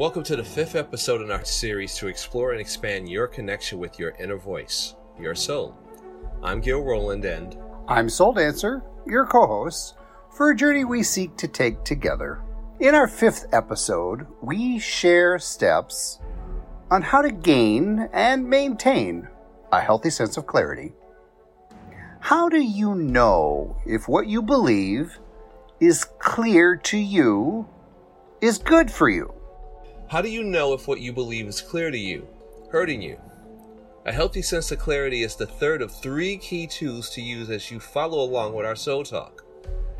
Welcome to the fifth episode in our series to explore and expand your connection with your inner voice, your soul. I'm Gil Roland, and I'm Soul Dancer, your co host, for a journey we seek to take together. In our fifth episode, we share steps on how to gain and maintain a healthy sense of clarity. How do you know if what you believe is clear to you is good for you? How do you know if what you believe is clear to you, hurting you? A healthy sense of clarity is the third of three key tools to use as you follow along with our soul talk.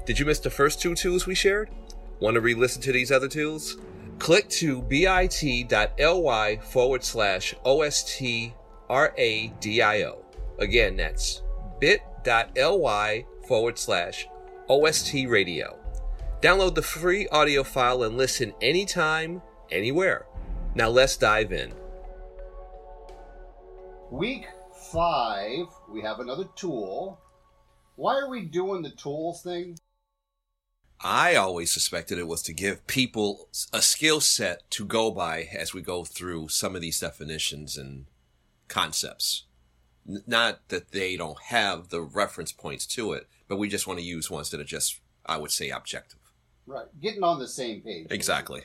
Did you miss the first two tools we shared? Want to re listen to these other tools? Click to bit.ly forward slash OSTRADIO. Again, that's bit.ly forward slash OST radio. Download the free audio file and listen anytime, anywhere. Now let's dive in. Week five, we have another tool. Why are we doing the tools thing? I always suspected it was to give people a skill set to go by as we go through some of these definitions and concepts. N- not that they don't have the reference points to it, but we just want to use ones that are just, I would say, objective. Right. Getting on the same page. Exactly.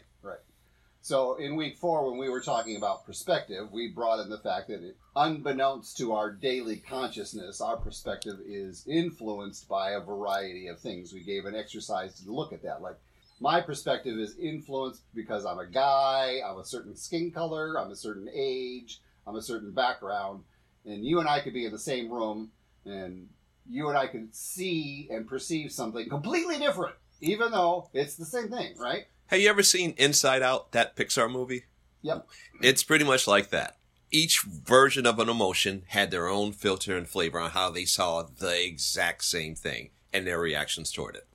So in week four, when we were talking about perspective, we brought in the fact that, it, unbeknownst to our daily consciousness, our perspective is influenced by a variety of things. We gave an exercise to look at that. Like, my perspective is influenced because I'm a guy, I'm a certain skin color, I'm a certain age, I'm a certain background, and you and I could be in the same room, and you and I could see and perceive something completely different, even though it's the same thing, right? Have you ever seen Inside Out, that Pixar movie? Yep. It's pretty much like that. Each version of an emotion had their own filter and flavor on how they saw the exact same thing and their reactions toward it.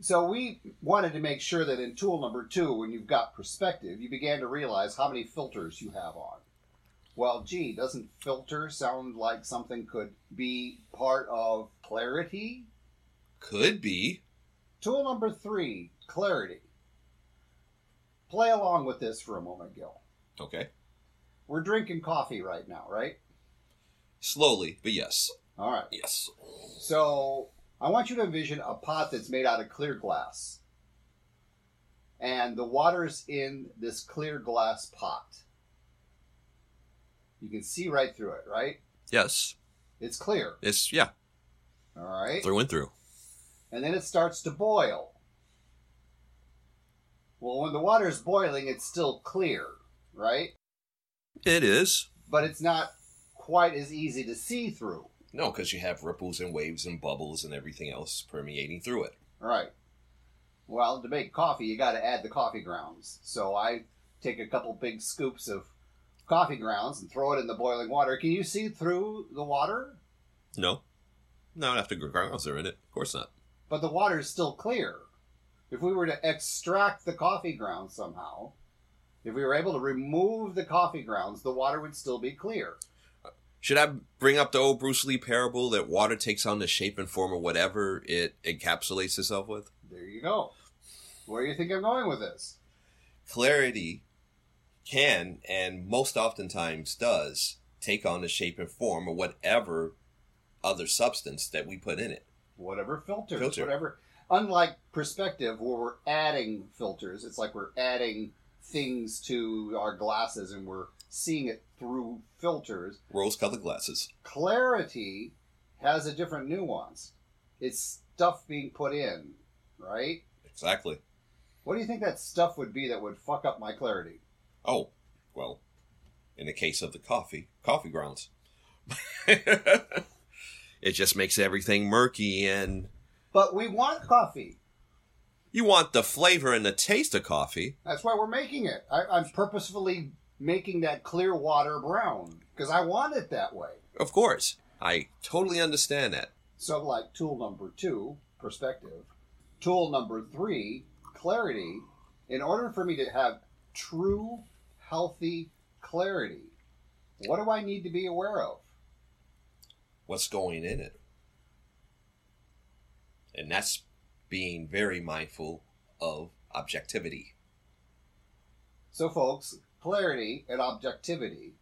So we wanted to make sure that in tool number two, when you've got perspective, you began to realize how many filters you have on. Well, gee, doesn't filter sound like something could be part of clarity? Could be. Tool number three, clarity. Play along with this for a moment, Gil. Okay. We're drinking coffee right now, right? Slowly, but yes. All right. Yes. So I want you to envision a pot that's made out of clear glass. And the water's in this clear glass pot. You can see right through it, right? Yes. It's clear. It's, yeah, All right. through and through. And then it starts to boil. Well, when the water's boiling, it's still clear, right? It is. But it's not quite as easy to see through. No, because you have ripples and waves and bubbles and everything else permeating through it. Right. Well, to make coffee, you got to add the coffee grounds. So I take a couple big scoops of coffee grounds and throw it in the boiling water. Can you see through the water? No. Not after grounds are in it. Of course not. But the water is still clear. If we were to extract the coffee grounds somehow, if we were able to remove the coffee grounds, the water would still be clear. Should I bring up the old Bruce Lee parable that water takes on the shape and form of whatever it encapsulates itself with? There you go. Where do you think I'm going with this? Clarity can, and most oftentimes does, take on the shape and form of whatever other substance that we put in it. Whatever filters, Filter. whatever. Unlike perspective, where we're adding filters, it's like we're adding things to our glasses and we're seeing it through filters. Rose colored glasses. Clarity has a different nuance. It's stuff being put in, right? Exactly. What do you think that stuff would be that would fuck up my clarity? Oh, well, in the case of the coffee, coffee grounds. it just makes everything murky and But we want coffee. you want the flavor and the taste of coffee. That's why we're making it. I, I'm purposefully making that clear water brown because I want it that way. Of course. I totally understand that. So, like tool number two, perspective. Tool number three, clarity. In order for me to have true, healthy clarity, what do I need to be aware of? What's going in it? And that's being very mindful of objectivity. So, folks, clarity and objectivity.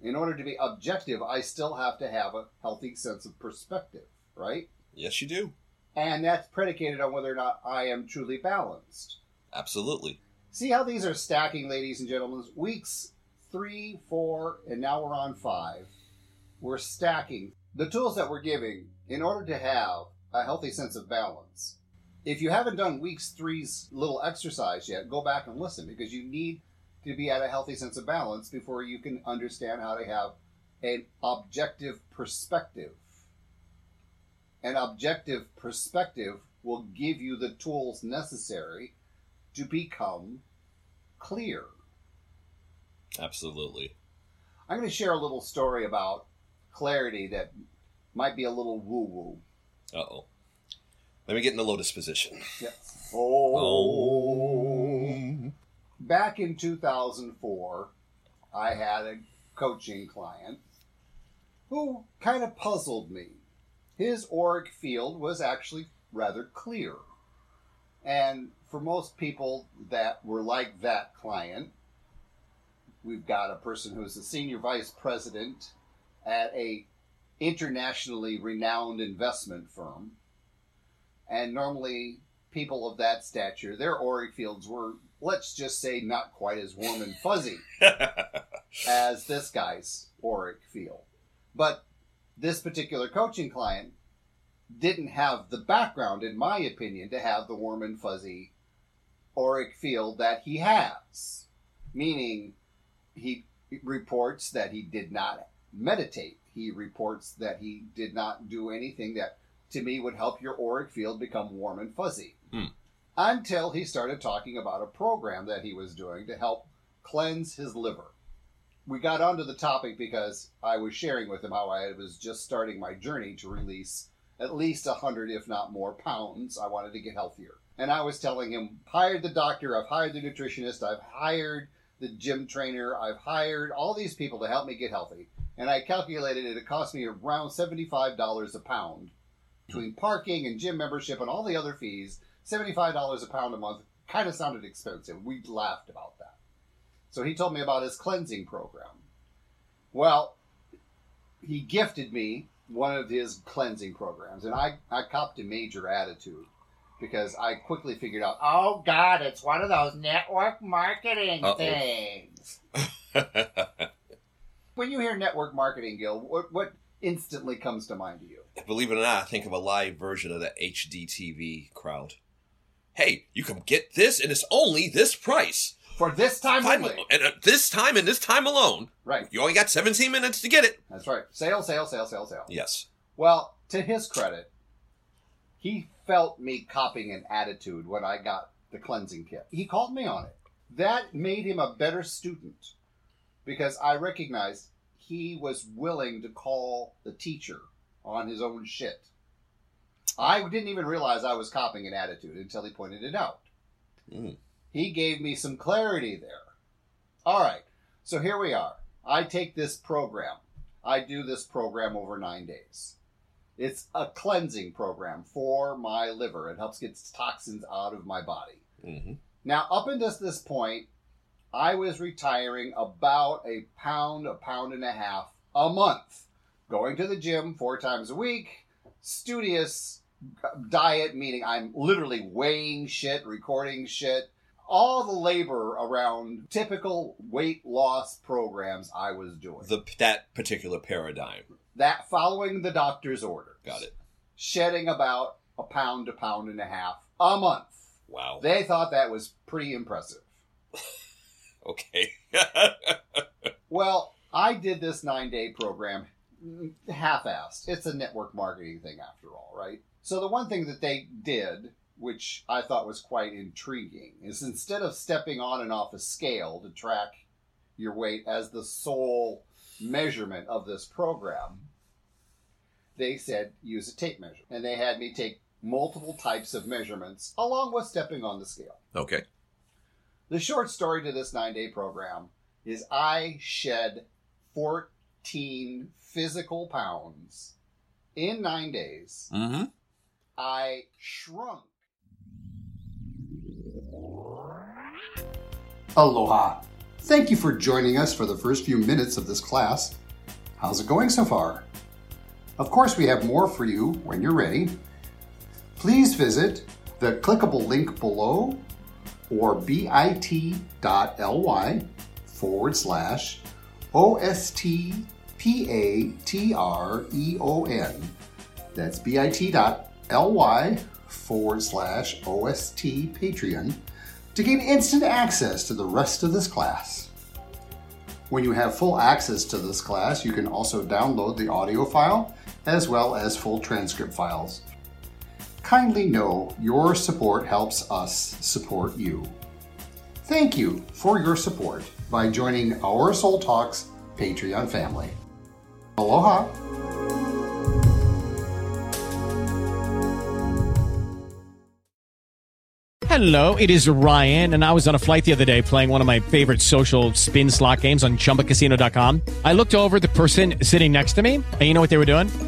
In order to be objective, I still have to have a healthy sense of perspective, right? Yes, you do. And that's predicated on whether or not I am truly balanced. Absolutely. See how these are stacking, ladies and gentlemen? Weeks three, four, and now we're on five. We're stacking the tools that we're giving in order to have a healthy sense of balance. If you haven't done weeks three's little exercise yet, go back and listen because you need to be at a healthy sense of balance before you can understand how to have an objective perspective. An objective perspective will give you the tools necessary to become clear. Absolutely. I'm going to share a little story about clarity that might be a little woo woo. Uh oh. Let me get in the lotus position. Yes. Oh. Back in 2004, I had a coaching client who kind of puzzled me. His auric field was actually rather clear. And for most people that were like that client, we've got a person who's a senior vice president at a internationally renowned investment firm. And normally people of that stature, their auric fields were, let's just say, not quite as warm and fuzzy as this guy's auric field. But this particular coaching client didn't have the background, in my opinion, to have the warm and fuzzy auric field that he has. Meaning, he reports that he did not meditate. He reports that he did not do anything that, to me, would help your auric field become warm and fuzzy. Hmm. Until he started talking about a program that he was doing to help cleanse his liver. We got onto the topic because I was sharing with him how I was just starting my journey to release at least a hundred, if not more, pounds. I wanted to get healthier. And I was telling him, hired the doctor, I've hired the nutritionist, I've hired the gym trainer, I've hired all these people to help me get healthy. And I calculated it, it cost me around $75 a pound between parking and gym membership and all the other fees. $75 a pound a month kind of sounded expensive. We laughed about that. So he told me about his cleansing program. Well, he gifted me one of his cleansing programs, and I, I copped a major attitude because I quickly figured out, oh God, it's one of those network marketing Uh-oh. things. When you hear network marketing, Gil, what, what instantly comes to mind to you? Believe it or not, I think of a live version of the HDTV crowd. Hey, you can get this, and it's only this price. For this time Time only. and at this time and this time alone, Right, you only got 17 minutes to get it. that's right. Sale, sale, sale, sale, sale. Yes. Well, to his credit, he felt me copying an attitude when I got the cleansing kit. He called me on it. That made him a better student because I recognized he was willing to call the teacher on his own shit. I didn't even realize I was copying an attitude until he pointed it out. Mm. He gave me some clarity there. All right, so here we are. I take this program. I do this program over nine days. It's a cleansing program for my liver. It helps get toxins out of my body. hmm Now, up until this point, I was retiring about a pound, a pound and a half a month, going to the gym four times a week, studious diet, meaning I'm literally weighing shit, recording shit, all the labor around typical weight loss programs I was doing. The that particular paradigm. that following the doctor's order. Got it. Shedding about a pound to pound and a half a month. Wow. They thought that was pretty impressive. Okay. Well, I did this nine day program mm, half assed. It's a network marketing thing after all, right? So, the one thing that they did, which I thought was quite intriguing, is instead of stepping on and off a scale to track your weight as the sole measurement of this program, they said use a tape measure. And they had me take multiple types of measurements along with stepping on the scale. okay. The short story to this nine day program is I shed 14 physical pounds in nine days. Mm-hmm. I shrunk. Aloha. Thank you for joining us for the first few minutes of this class. How's it going so far? Of course, we have more for you when you're ready. Please visit the clickable link below or bit.ly forward slash O-S-T-P-A-T-R-E-O-N. That's bit.ly forward slash OST Patreon to gain instant access to the rest of this class. When you have full access to this class, you can also download the audio file as well as full transcript files. Kindly know your support helps us support you. Thank you for your support by joining our Soul Talks Patreon family. Aloha! Hello, it is Ryan, and I was on a flight the other day playing one of my favorite social spin slot games on chumbacasino.com. I looked over the person sitting next to me, and you know what they were doing?